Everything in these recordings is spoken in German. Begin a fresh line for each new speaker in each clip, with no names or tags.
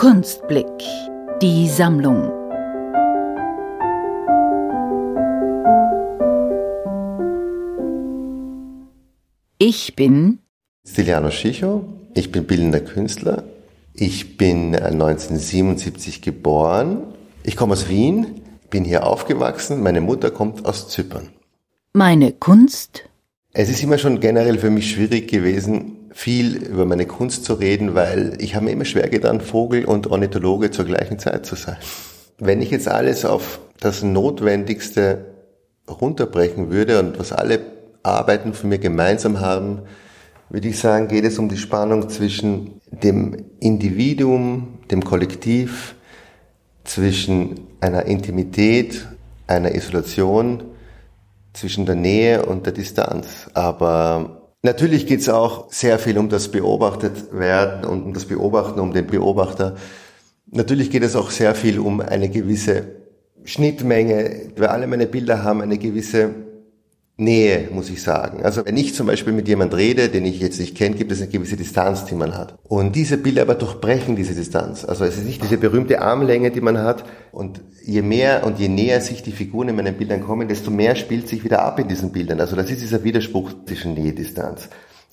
Kunstblick. Die Sammlung. Ich bin
Stiliano Schicho, ich bin bildender Künstler. Ich bin 1977 geboren. Ich komme aus Wien, bin hier aufgewachsen. Meine Mutter kommt aus Zypern.
meine Kunst,
Es ist immer schon generell für mich schwierig gewesen, viel über meine Kunst zu reden, weil ich habe mir immer schwer getan, Vogel und Ornithologe zur gleichen Zeit zu sein. Wenn ich jetzt alles auf das Notwendigste runterbrechen würde und was alle Arbeiten von mir gemeinsam haben, würde ich sagen, geht es um die Spannung zwischen dem Individuum, dem Kollektiv, zwischen einer Intimität, einer Isolation, zwischen der Nähe und der Distanz. Aber natürlich geht es auch sehr viel um das Beobachtetwerden und um das Beobachten, um den Beobachter. Natürlich geht es auch sehr viel um eine gewisse Schnittmenge, weil alle meine Bilder haben eine gewisse Nähe, muss ich sagen. Also wenn ich zum Beispiel mit jemand rede, den ich jetzt nicht kenne, gibt es eine gewisse Distanz, die man hat. Und diese Bilder aber durchbrechen diese Distanz. Also es ist nicht diese berühmte Armlänge, die man hat. Und je mehr und je näher sich die Figuren in meinen Bildern kommen, desto mehr spielt sich wieder ab in diesen Bildern. Also das ist dieser Widerspruch zwischen Nähe, Distanz.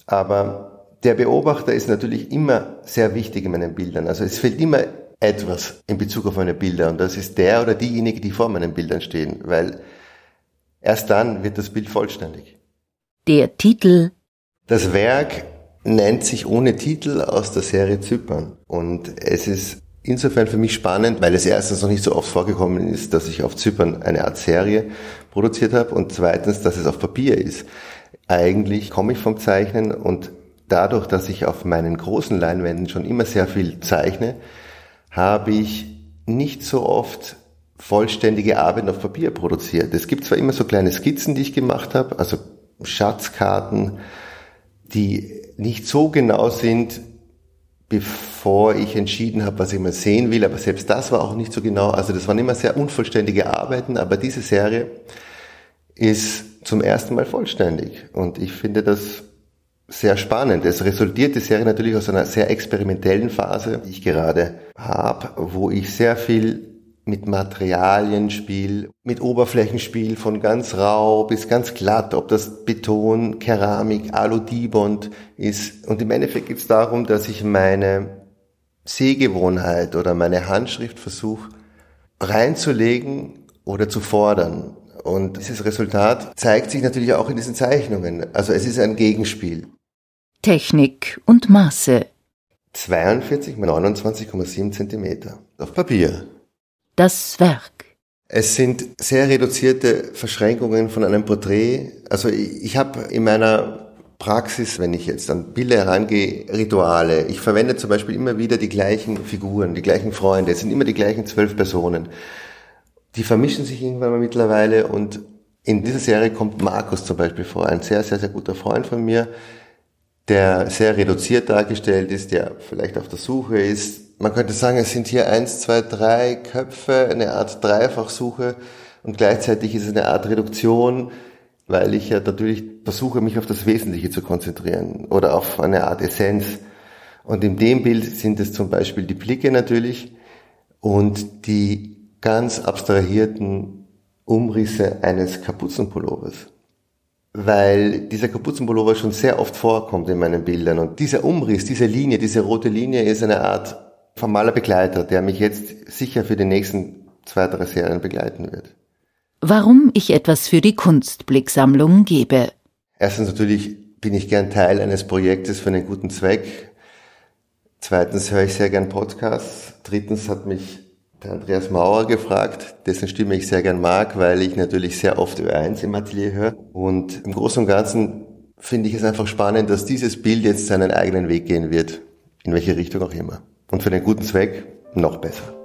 Aber der Beobachter ist natürlich immer sehr wichtig in meinen Bildern. Also es fehlt immer etwas in Bezug auf meine Bilder. Und das ist der oder diejenige, die vor meinen Bildern stehen. Weil erst dann wird das Bild vollständig.
der Titel,
Das Werk nennt sich ohne Titel aus der Serie Zypern. Und es ist insofern für mich spannend, weil es erstens noch nicht so oft vorgekommen ist, dass ich auf Zypern eine Art Serie produziert habe und zweitens, dass es auf Papier ist. Eigentlich komme ich vom Zeichnen und dadurch, dass ich auf meinen großen Leinwänden schon immer sehr viel zeichne, habe ich nicht so oft vollständige Arbeiten auf Papier produziert. Es gibt zwar immer so kleine Skizzen, die ich gemacht habe, also Schatzkarten, die nicht so genau sind, bevor ich entschieden habe, was ich mal sehen will, aber selbst das war auch nicht so genau. Also das waren immer sehr unvollständige Arbeiten, aber diese Serie ist zum ersten Mal vollständig und ich finde das sehr spannend. Es resultiert die Serie natürlich aus einer sehr experimentellen Phase, die ich gerade habe, wo ich sehr viel mit Materialien spiel, mit Oberflächenspiel von ganz rau bis ganz glatt, ob das Beton, Keramik, Alu-Dibond ist. Und im Endeffekt geht es darum, dass ich meine Sehgewohnheit oder meine Handschrift versuche reinzulegen oder zu fordern. Und dieses Resultat zeigt sich natürlich auch in diesen Zeichnungen. Also es ist ein Gegenspiel.
Technik und Maße,
42 mal 29,7 Zentimeter auf Papier.
Das Werk,
Es sind sehr reduzierte Verschränkungen von einem Porträt. Also ich, ich habe in meiner Praxis, wenn ich jetzt an Bilder herangehe, Rituale. Ich verwende zum Beispiel immer wieder die gleichen Figuren, die gleichen Freunde. Es sind immer die gleichen zwölf Personen. Die vermischen sich irgendwann mal mittlerweile und in dieser Serie kommt Markus zum Beispiel vor, ein sehr, sehr, sehr guter Freund von mir, der sehr reduziert dargestellt ist, der vielleicht auf der Suche ist. Man könnte sagen, es sind hier eins, zwei, drei Köpfe, eine Art Dreifachsuche und gleichzeitig ist es eine Art Reduktion, weil ich ja natürlich versuche, mich auf das Wesentliche zu konzentrieren oder auf eine Art Essenz. Und in dem Bild sind es zum Beispiel die Blicke natürlich und die ganz abstrahierten Umrisse eines Kapuzenpullovers weil dieser Kapuzenpullover schon sehr oft vorkommt in meinen Bildern. Und dieser Umriss, diese Linie, diese rote Linie ist eine Art formaler Begleiter, der mich jetzt sicher für die nächsten zwei, drei Serien begleiten wird.
warum ich etwas für die Kunstblicksammlung gebe,
Erstens natürlich bin ich gern Teil eines Projektes für einen guten Zweck. Zweitens höre ich sehr gern Podcasts. Drittens hat mich der Andreas Maurer gefragt, dessen Stimme ich sehr gern mag, weil ich natürlich sehr oft Ö1 im Atelier höre. Und im Großen und Ganzen finde ich es einfach spannend, dass dieses Bild jetzt seinen eigenen Weg gehen wird, in welche Richtung auch immer. Und für den guten Zweck noch besser.